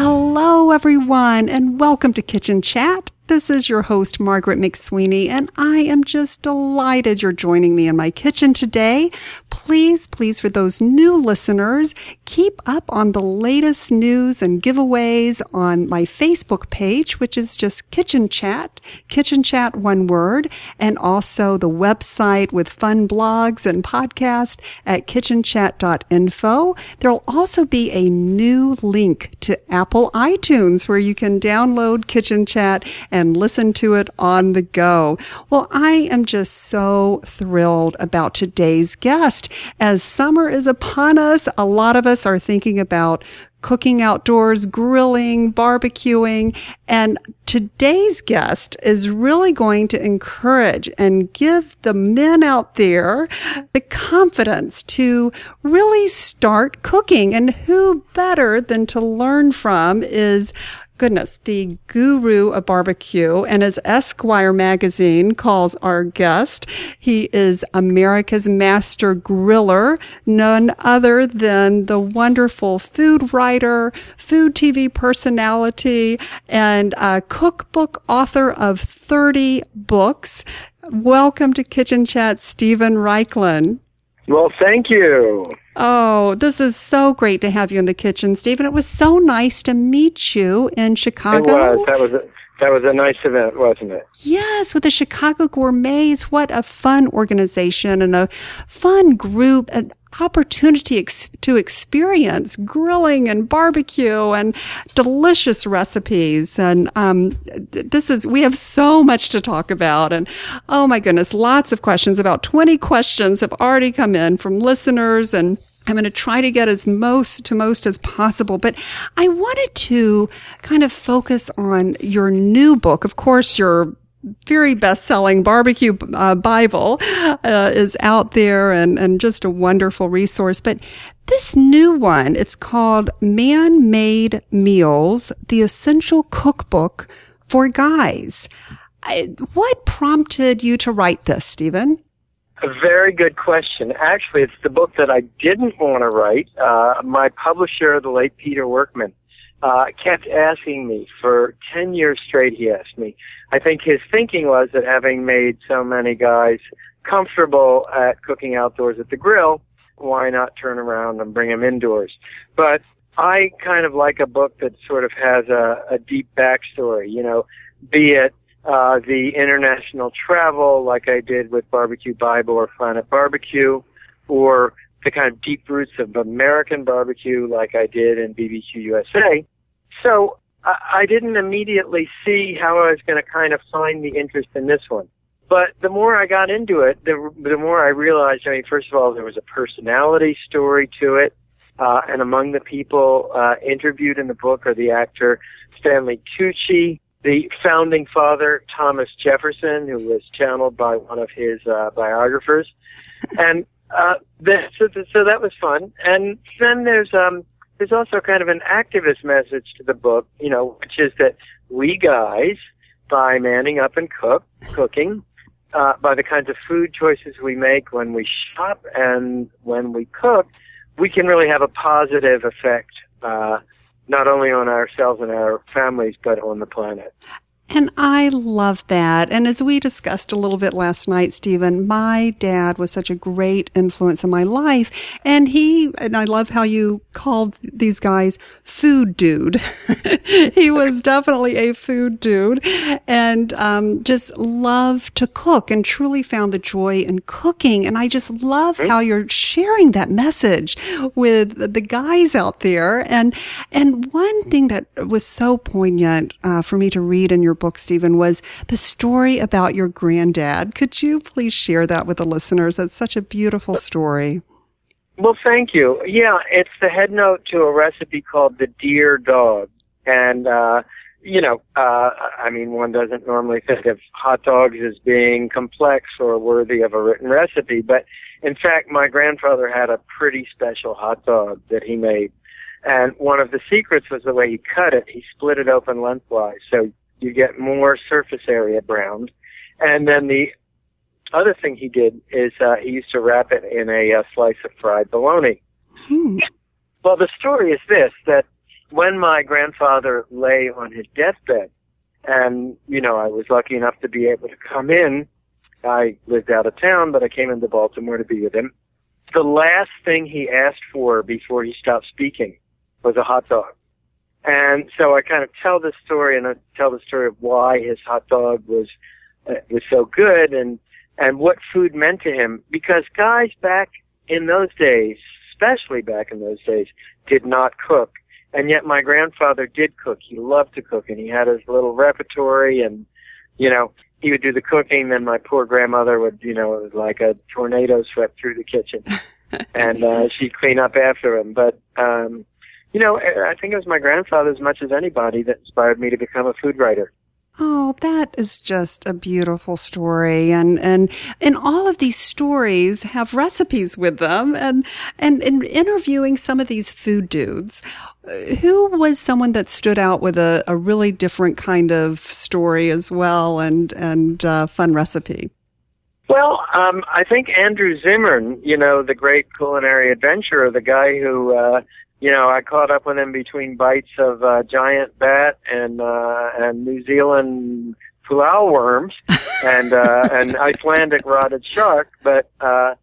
Hello, everyone, and welcome to Kitchen Chat. This is your host, Margaret McSweeney, and I am just delighted you're joining me in my kitchen today. Please, please, for those new listeners, keep up on the latest news and giveaways on my Facebook page, which is just Kitchen Chat, Kitchen Chat one word, and also the website with fun blogs and podcasts at kitchenchat.info. There'll also be a new link to Apple iTunes where you can download Kitchen Chat and listen to it on the go. Well, I am just so thrilled about today's guest. As summer is upon us, a lot of us are thinking about cooking outdoors, grilling, barbecuing. And today's guest is really going to encourage and give the men out there the confidence to really start cooking. And who better than to learn from is goodness, the guru of barbecue. And as Esquire magazine calls our guest, he is America's master griller, none other than the wonderful food writer, food TV personality, and cookbook author of 30 books. Welcome to Kitchen Chat, Steven Raichlen. Well, thank you. Oh, this is so great to have you in the kitchen, Steven. It was so nice to meet you in Chicago. It was. That was a, that was a nice event, wasn't it? Yes, with the Chicago Gourmets. What a fun organization and a fun group. An opportunity ex- to experience grilling and barbecue and delicious recipes. And um, this is, we have so much to talk about. And oh my goodness, lots of questions. About 20 questions have already come in from listeners and I'm going to try to get as most to most as possible, but I wanted to kind of focus on your new book. Of course, your very best-selling barbecue uh, Bible uh, is out there and, and just a wonderful resource. But this new one, it's called Man-Made Meals, the Essential Cookbook for Guys. I, what prompted you to write this, Steven? A very good question. Actually, it's the book that I didn't want to write. Uh, my publisher, the late Peter Workman, uh, kept asking me for 10 years straight. He asked me. I think his thinking was that having made so many guys comfortable at cooking outdoors at the grill, why not turn around and bring them indoors? But I kind of like a book that sort of has a, a deep backstory, you know, be it uh, the international travel like I did with Barbecue Bible or Planet Barbecue, or the kind of deep roots of American barbecue like I did in BBQ USA. So I, I didn't immediately see how I was going to kind of find the interest in this one. But the more I got into it, the, the more I realized, I mean, first of all, there was a personality story to it. Uh, and among the people uh, interviewed in the book are the actor Stanley Tucci, the founding father Thomas Jefferson, who was channeled by one of his uh, biographers, and uh, the, so, so that was fun. And then there's um, there's also kind of an activist message to the book, you know, which is that we guys, by manning up and cook, cooking, uh, by the kinds of food choices we make when we shop and when we cook, we can really have a positive effect. Not only on ourselves and our families, but on the planet. And I love that. And as we discussed a little bit last night, Steven, my dad was such a great influence in my life. And he, and I love how you called these guys food dude. he was definitely a food dude and um, just loved to cook and truly found the joy in cooking. And I just love how you're sharing that message with the guys out there. And, and one thing that was so poignant uh, for me to read in your book, Steven, was the story about your granddad. Could you please share that with the listeners? It's such a beautiful story. Well, thank you. Yeah, it's the head note to a recipe called the Deer Dog. And uh, you know, uh, I mean, one doesn't normally think of hot dogs as being complex or worthy of a written recipe, but in fact, my grandfather had a pretty special hot dog that he made. And one of the secrets was the way he cut it. He split it open lengthwise. So you get more surface area browned. And then the other thing he did is uh, he used to wrap it in a uh, slice of fried bologna. Hmm. Well, the story is this, that when my grandfather lay on his deathbed, and, you know, I was lucky enough to be able to come in I lived out of town, but I came into Baltimore to be with him. The last thing he asked for before he stopped speaking was a hot dog. And so I kind of tell this story and I tell the story of why his hot dog was uh, was so good and and what food meant to him because guys back in those days, especially back in those days, did not cook. And yet my grandfather did cook. He loved to cook and he had his little repertory and you know, he would do the cooking, then my poor grandmother would, you know, it was like a tornado swept through the kitchen, and uh, she'd clean up after him. But um, you know, I think it was my grandfather as much as anybody that inspired me to become a food writer. Oh, that is just a beautiful story. And, and, and all of these stories have recipes with them. And, and in interviewing some of these food dudes, who was someone that stood out with a, a really different kind of story as well and, and, uh, fun recipe? Well, um, I think Andrew Zimmern, you know, the great culinary adventurer, the guy who, uh, you know, I caught up with him between bites of uh, giant bat and uh, and New Zealand pulau worms and uh, and Icelandic rotted shark. But uh,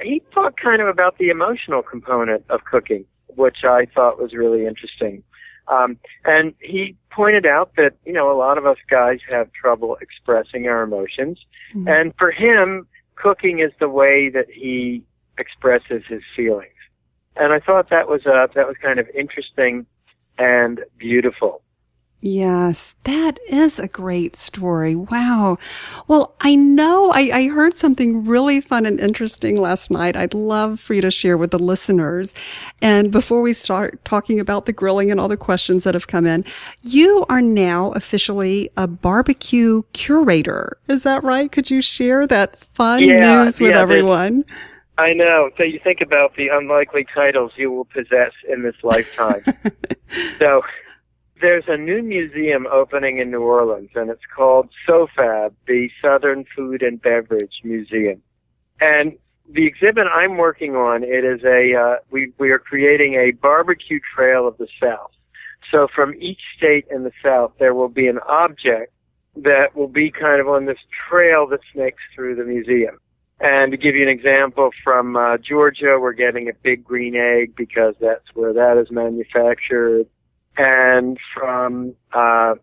he talked kind of about the emotional component of cooking, which I thought was really interesting. Um, and he pointed out that you know a lot of us guys have trouble expressing our emotions, mm-hmm. and for him, cooking is the way that he expresses his feelings and I thought that was uh, that was kind of interesting and beautiful. Yes, that is a great story. Wow. Well, I know I, I, heard something really fun and interesting last night. I'd love for you to share with the listeners. And before we start talking about the grilling and all the questions that have come in, you are now officially a barbecue curator. Is that right? Could you share that fun yeah, news with yeah, everyone? I know. So you think about the unlikely titles you will possess in this lifetime. so there's a new museum opening in New Orleans, and it's called SOFAB, the Southern Food and Beverage Museum. And the exhibit I'm working on, it is a uh, we we are creating a barbecue trail of the South. So from each state in the South, there will be an object that will be kind of on this trail that snakes through the museum. And to give you an example, from uh, Georgia, we're getting a big green egg because that's where that is manufactured. And from uh,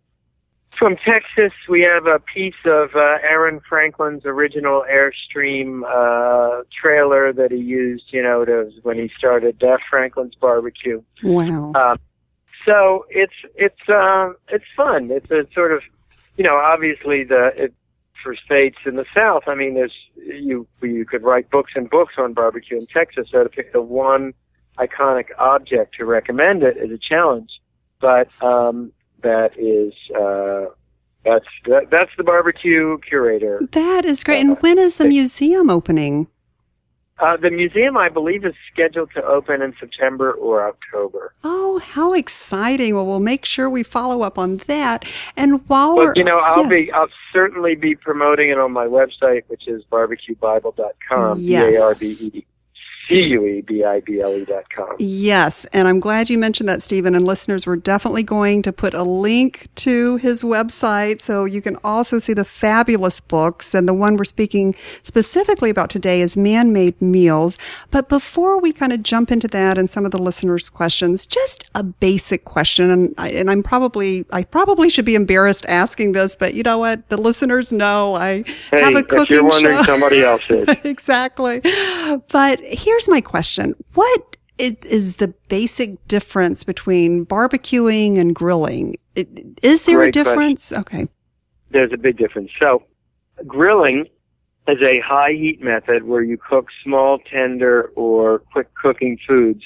from Texas, we have a piece of uh, Aaron Franklin's original Airstream uh, trailer that he used, you know, to, when he started uh, Franklin's Barbecue. Wow. Um, so it's it's uh, it's fun. It's a sort of, you know, obviously the it, for states in the South. I mean, there's you you could write books and books on barbecue in Texas. So to pick the one iconic object to recommend it is a challenge, but um, that is. Uh, that's that, that's the barbecue curator. That is great. And when is the museum opening? Uh, the museum, I believe, is scheduled to open in September or October. Oh, how exciting! Well, we'll make sure we follow up on that. And while well, we're, you know, I'll yes. be, I'll certainly be promoting it on my website, which is barbecuebible.com. Yes. B A R B E C-U-E-B-I-B-L-E dot com. Yes, and I'm glad you mentioned that, Steven. And listeners, we're definitely going to put a link to his website so you can also see the fabulous books. And the one we're speaking specifically about today is Man-Made Meals. But before we kind of jump into that and some of the listeners' questions, just a basic question. And, I, and I'm probably, I probably should be embarrassed asking this, but you know what? The listeners know I hey, have a cooking if you're wondering, show. somebody else is. exactly. But here's my question. What is the basic difference between barbecuing and grilling? Is there Great a difference? question. Okay. There's a big difference. So, grilling is a high heat method where you cook small, tender, or quick cooking foods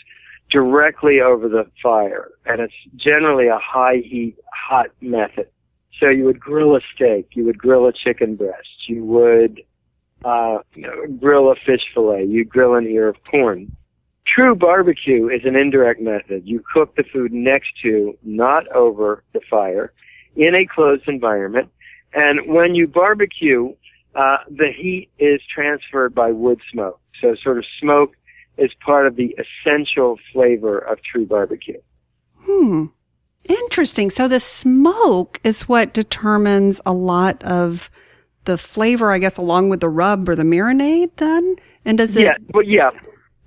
directly over the fire, and it's generally a high heat, hot method. So you would grill a steak, you would grill a chicken breast, you would uh, grill a fish fillet, you grill an ear of corn. True barbecue is an indirect method. You cook the food next to, not over the fire, in a closed environment. And when you barbecue, uh, the heat is transferred by wood smoke. So sort of smoke is part of the essential flavor of true barbecue. Hmm. Interesting. So the smoke is what determines a lot of the flavor, I guess, along with the rub or the marinade then? And does it? Yeah, well, yeah.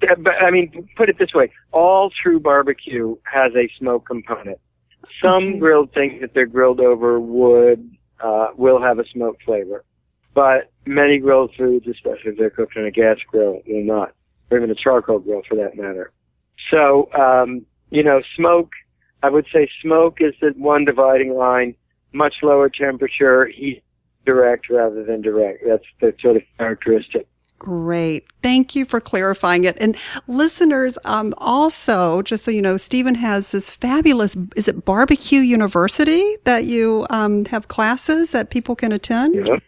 But I mean, put it this way: all true barbecue has a smoke component. Some Okay. grilled things that they're grilled over wood uh, will have a smoke flavor, but many grilled foods, especially if they're cooked on a gas grill, will not, or even a charcoal grill for that matter. So, um, you know, smoke. I would say smoke is the one dividing line. Much lower temperature, heat direct rather than direct. That's the sort of characteristic. Great. Thank you for clarifying it. And listeners, um, also, just so you know, Steven has this fabulous, is it Barbecue University that you um, have classes that people can attend? Know?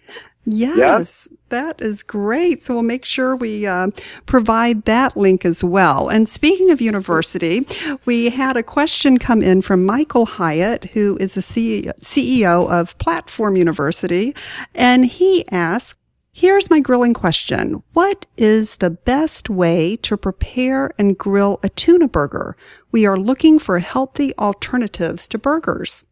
Yes, that is great. So we'll make sure we uh, provide that link as well. And speaking of university, we had a question come in from Michael Hyatt, who is the CEO of Platform University, and he asked, Here's my grilling question. What is the best way to prepare and grill a tuna burger? We are looking for healthy alternatives to burgers.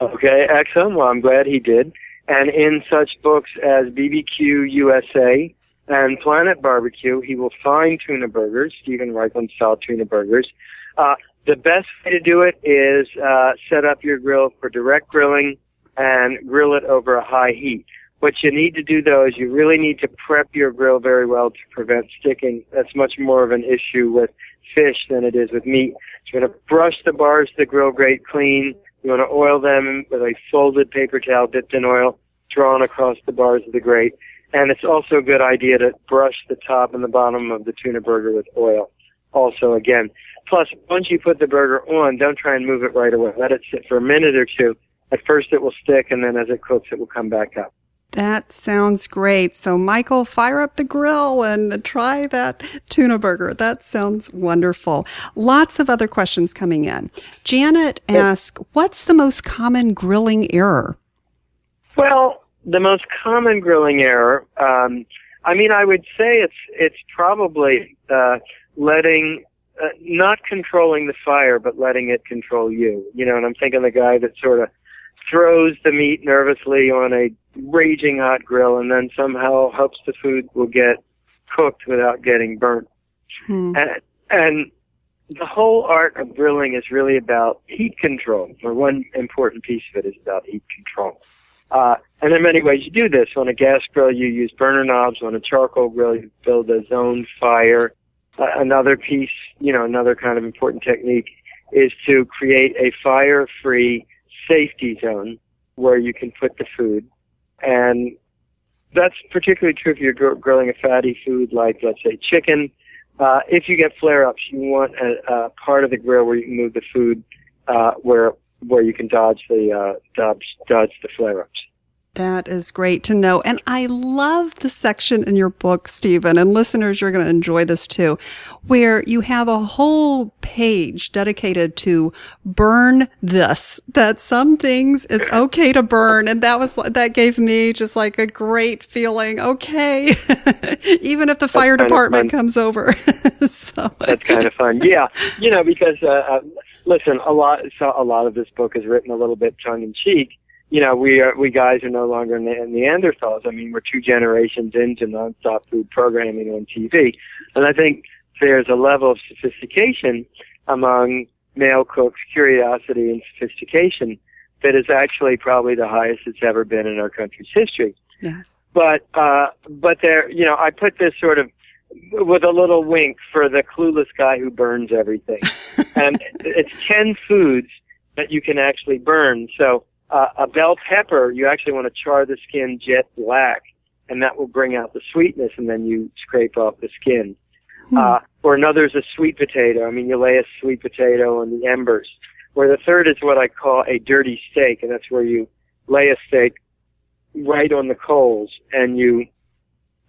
Okay, excellent. Well, I'm glad he did. And in such books as BBQ USA and Planet Barbecue, he will find tuna burgers, Steven Raichlen style tuna burgers. Uh, the best way to do it is uh, set up your grill for direct grilling and grill it over a high heat. What you need to do though is you really need to prep your grill very well to prevent sticking. That's much more of an issue with fish than it is with meat. You're going to brush the bars of the grill grate clean. You want to oil them with a folded paper towel dipped in oil, drawn across the bars of the grate. And it's also a good idea to brush the top and the bottom of the tuna burger with oil. Also, again. Plus, once you put the burger on, don't try and move it right away. Let it sit for a minute or two. At first it will stick, and then as it cooks, it will come back up. That sounds great. So, Michael, fire up the grill and try that tuna burger. That sounds wonderful. Lots of other questions coming in. Janet asks, What's the most common grilling error? Well, the most common grilling error, um, I mean, I would say it's it's probably uh, letting, uh, not controlling the fire, but letting it control you. You know, and I'm thinking the guy that sort of throws the meat nervously on a raging hot grill, and then somehow hopes the food will get cooked without getting burnt. Hmm. And, and the whole art of grilling is really about heat control, or one important piece of it is about heat control. Uh, and there are many ways you do this. On a gas grill, you use burner knobs. On a charcoal grill, you build a zone fire. Uh, another piece, you know, another kind of important technique is to create a fire-free safety zone where you can put the food. And that's particularly true if you're gr- grilling a fatty food like, let's say, chicken. Uh, if you get flare-ups, you want a, a part of the grill where you can move the food uh, where where you can dodge the uh, dodge dodge the flare-ups. That is great to know. And I love the section in your book, Steven, and listeners, you're going to enjoy this too, where you have a whole page dedicated to burn this, that some things it's okay to burn. And that was, that gave me just like a great feeling. Okay. Even if the fire department comes over. so That's kind of fun. Yeah, you know, because uh, uh, listen, a lot so a lot of this book is written a little bit tongue in cheek. You know, we are we guys are no longer ne- Neanderthals. I mean, we're two generations into nonstop food programming on TV, and I think there's a level of sophistication among male cooks, curiosity and sophistication that is actually probably the highest it's ever been in our country's history yes. but uh but there you know i put this sort of with a little wink for the clueless guy who burns everything and it's 10 foods that you can actually burn so uh, a bell pepper you actually want to char the skin jet black and that will bring out the sweetness and then you scrape off the skin Hmm. Uh, or another is a sweet potato. I mean, you lay a sweet potato on the embers. Where the third is what I call a dirty steak, and that's where you lay a steak right on the coals and you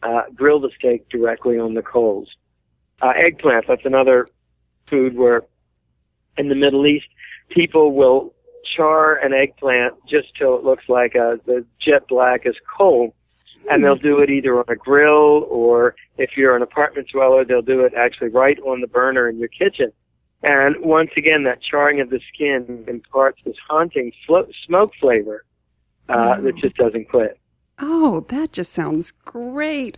uh, grill the steak directly on the coals. Uh, eggplant, that's another food where in the Middle East, people will char an eggplant just till it looks like a, the jet black as coal. And they'll do it either on a grill or if you're an apartment dweller, they'll do it actually right on the burner in your kitchen. And once again, that charring of the skin imparts this haunting flo- smoke flavor uh, that just doesn't quit. Oh, that just sounds great.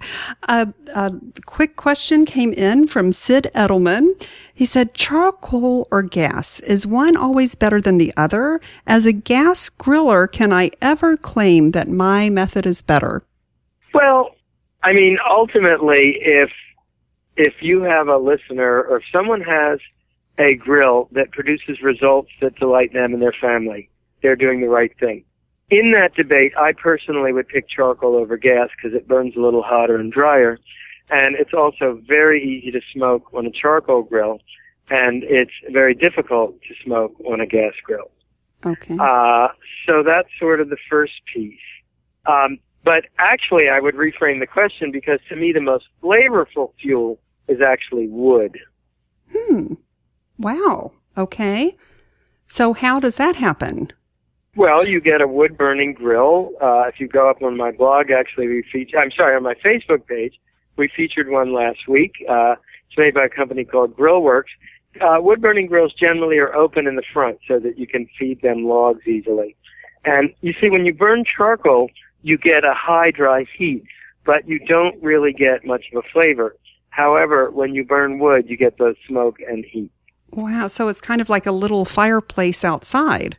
Uh, a quick question came in from Sid Edelman. He said, charcoal or gas? Is one always better than the other? As a gas griller, can I ever claim that my method is better? Well, I mean, ultimately, if if you have a listener or if someone has a grill that produces results that delight them and their family, they're doing the right thing in that debate, I personally would pick charcoal over gas because it burns a little hotter and drier. And it's also very easy to smoke on a charcoal grill, and it's very difficult to smoke on a gas grill. Okay. Uh, so that's sort of the first piece. Um, but actually, I would reframe the question because to me, the most flavorful fuel is actually wood. Hmm. Wow. Okay. So how does that happen? Well, you get a wood burning grill. Uh, if you go up on my blog, actually, we feature. I'm sorry, on my Facebook page, we featured one last week. Uh, it's made by a company called Grillworks. Uh, wood burning grills generally are open in the front so that you can feed them logs easily. And you see, when you burn charcoal, you get a high dry heat, but you don't really get much of a flavor. However, when you burn wood, you get both smoke and heat. Wow, so it's kind of like a little fireplace outside.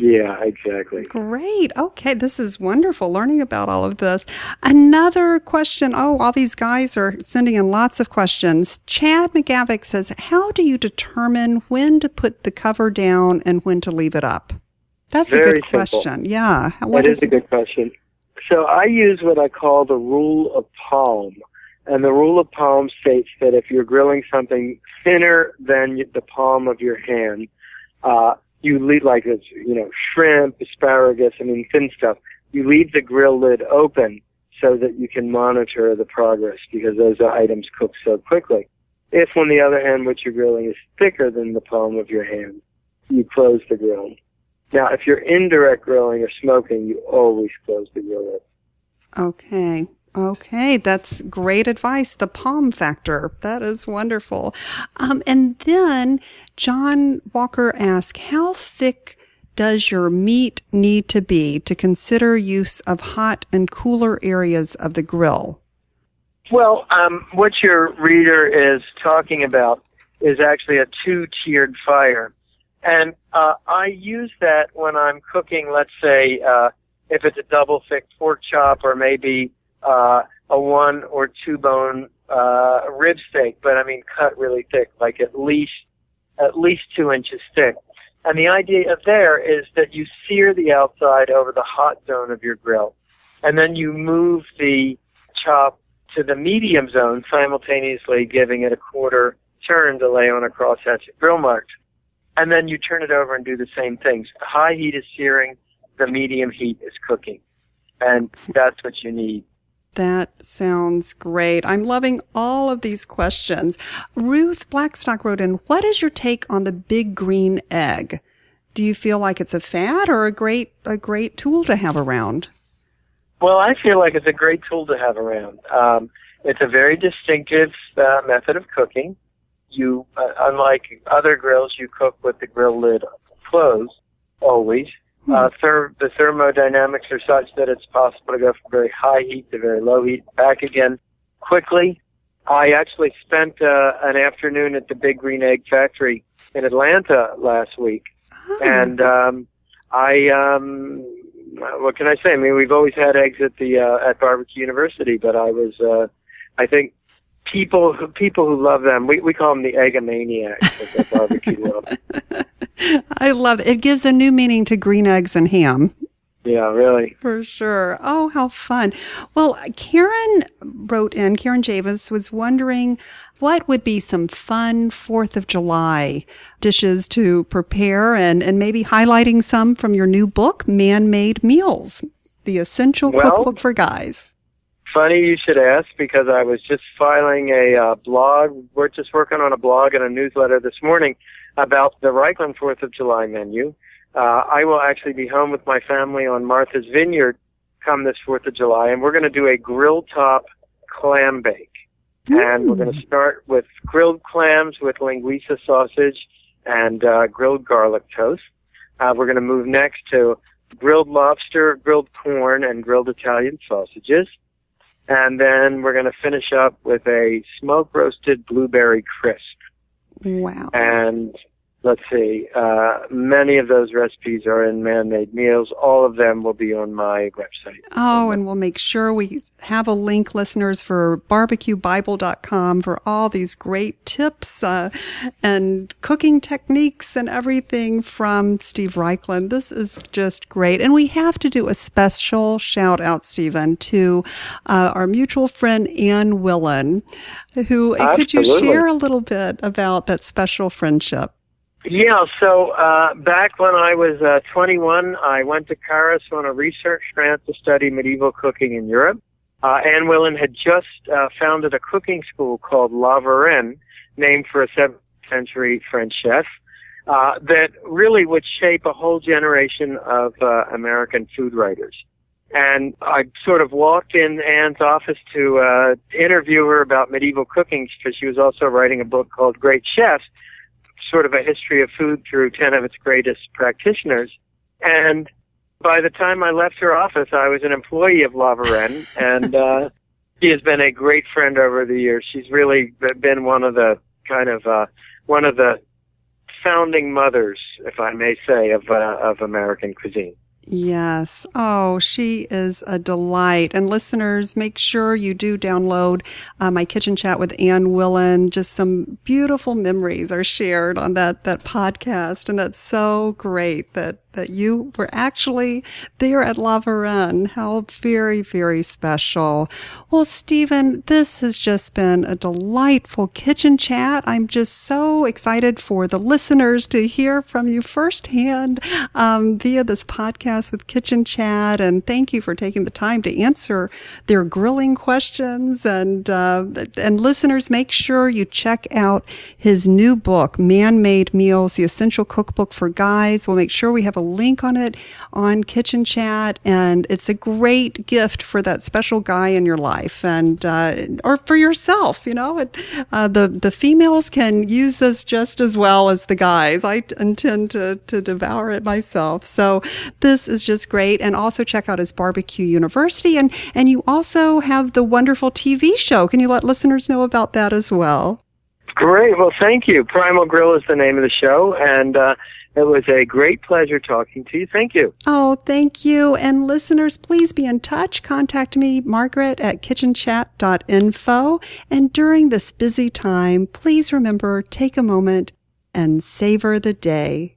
Yeah, exactly. Great. Okay, this is wonderful learning about all of this. Another question. Oh, all these guys are sending in lots of questions. Chad McGavick says, How do you determine when to put the cover down and when to leave it up? That's Very a good simple. question. Yeah. What that is, is a good question. So I use what I call the rule of palm. And the rule of palm states that if you're grilling something thinner than the palm of your hand, uh, you leave like this, you know, shrimp, asparagus, I mean, thin stuff. You leave the grill lid open so that you can monitor the progress because those items cook so quickly. If, on the other hand, what you're grilling is thicker than the palm of your hand, you close the grill. Now, if you're indirect grilling or smoking, you always close the grill lid. Okay. Okay, that's great advice. The palm factor. That is wonderful. Um, and then John Walker asked, how thick does your meat need to be to consider use of hot and cooler areas of the grill? Well, um, what your reader is talking about is actually a two-tiered fire. And uh, I use that when I'm cooking, let's say, uh, if it's a double thick pork chop or maybe uh, a one or two bone uh, rib steak, but I mean cut really thick, like at least at least two inches thick. And the idea of there is that you sear the outside over the hot zone of your grill, and then you move the chop to the medium zone, simultaneously giving it a quarter turn to lay on a crosshatchet grill marks. And then you turn it over and do the same things. High heat is searing, the medium heat is cooking. And that's what you need. That sounds great. I'm loving all of these questions. Ruth Blackstock wrote in, what is your take on the big green egg? Do you feel like it's a fad or a great, a great tool to have around? Well, I feel like it's a great tool to have around. Um, it's a very distinctive uh, method of cooking. You, uh, unlike other grills, you cook with the grill lid closed always. Hmm. Uh, ther- the thermodynamics are such that it's possible to go from very high heat to very low heat, back again quickly. I actually spent uh, an afternoon at the Big Green Egg Factory in Atlanta last week, oh. and um, I um, what can I say? I mean, we've always had eggs at the uh, at Barbecue University, but I was uh, I think people who people who love them we we call them the egomaniacs the barbecue world. I love it. It gives a new meaning to green eggs and ham. Yeah, really. For sure. Oh, how fun. Well, Karen wrote in, Karen Javis was wondering what would be some fun 4th of July dishes to prepare and, and maybe highlighting some from your new book, Man Made Meals, the essential Well- cookbook for guys. Funny you should ask because I was just filing a uh, blog. We're just working on a blog and a newsletter this morning about the Raichlen Fourth of July menu. Uh, I will actually be home with my family on Martha's Vineyard come this Fourth of July, and we're going to do a grill top clam bake. And we're going to start with grilled clams with linguiça sausage and uh, grilled garlic toast. Uh, we're going to move next to grilled lobster, grilled corn, and grilled Italian sausages. And then we're going to finish up with a smoke roasted blueberry crisp. Wow. And let's see, uh, many of those recipes are in Man Made Meals. All of them will be on my website. Oh, and we'll make sure we have a link, listeners, for barbecuebible.com for all these great tips uh, and cooking techniques and everything from Steve Raichlen. This is just great. And we have to do a special shout out, Steven, to uh, our mutual friend Anne Willan, who could you share a little bit about that special friendship? Yeah, so uh, back when I was uh, 21, I went to Paris on a research grant to study medieval cooking in Europe. Uh, Anne Willan had just uh, founded a cooking school called La Varenne, named for a 7th century French chef, uh, that really would shape a whole generation of uh, American food writers. And I sort of walked in Anne's office to uh, interview her about medieval cooking because she was also writing a book called Great Chefs, sort of a history of food through 10 of its greatest practitioners. And by the time I left her office, I was an employee of La Varenne, and uh, she has been a great friend over the years. She's really been one of the kind of uh, one of the founding mothers, if I may say, of uh, of American cuisine. Yes. Oh, she is a delight. And listeners, make sure you do download uh, my kitchen chat with Anne Willan. Just some beautiful memories are shared on that, that podcast. And that's so great that, that you were actually there at La Varenne. How very, very special. Well, Steven, this has just been a delightful kitchen chat. I'm just so excited for the listeners to hear from you firsthand um, via this podcast with Kitchen Chat. And thank you for taking the time to answer their grilling questions. And uh, and listeners, make sure you check out his new book, Man Made Meals: The Essential Cookbook for Guys. We'll make sure we have a link on it on Kitchen Chat, and it's a great gift for that special guy in your life, and uh, or for yourself. You know, it, uh, the the females can use this just as well as the guys. I intend to to devour it myself. So this is just great, and also check out his Barbecue University, and and you also have the wonderful TV show. Can you let listeners know about that as well? Great. Well, thank you. Primal Grill is the name of the show, and uh, it was a great pleasure talking to you. Thank you. Oh, thank you. And listeners, please be in touch. Contact me, Margaret at kitchenchat.info. And during this busy time, please remember, take a moment and savor the day.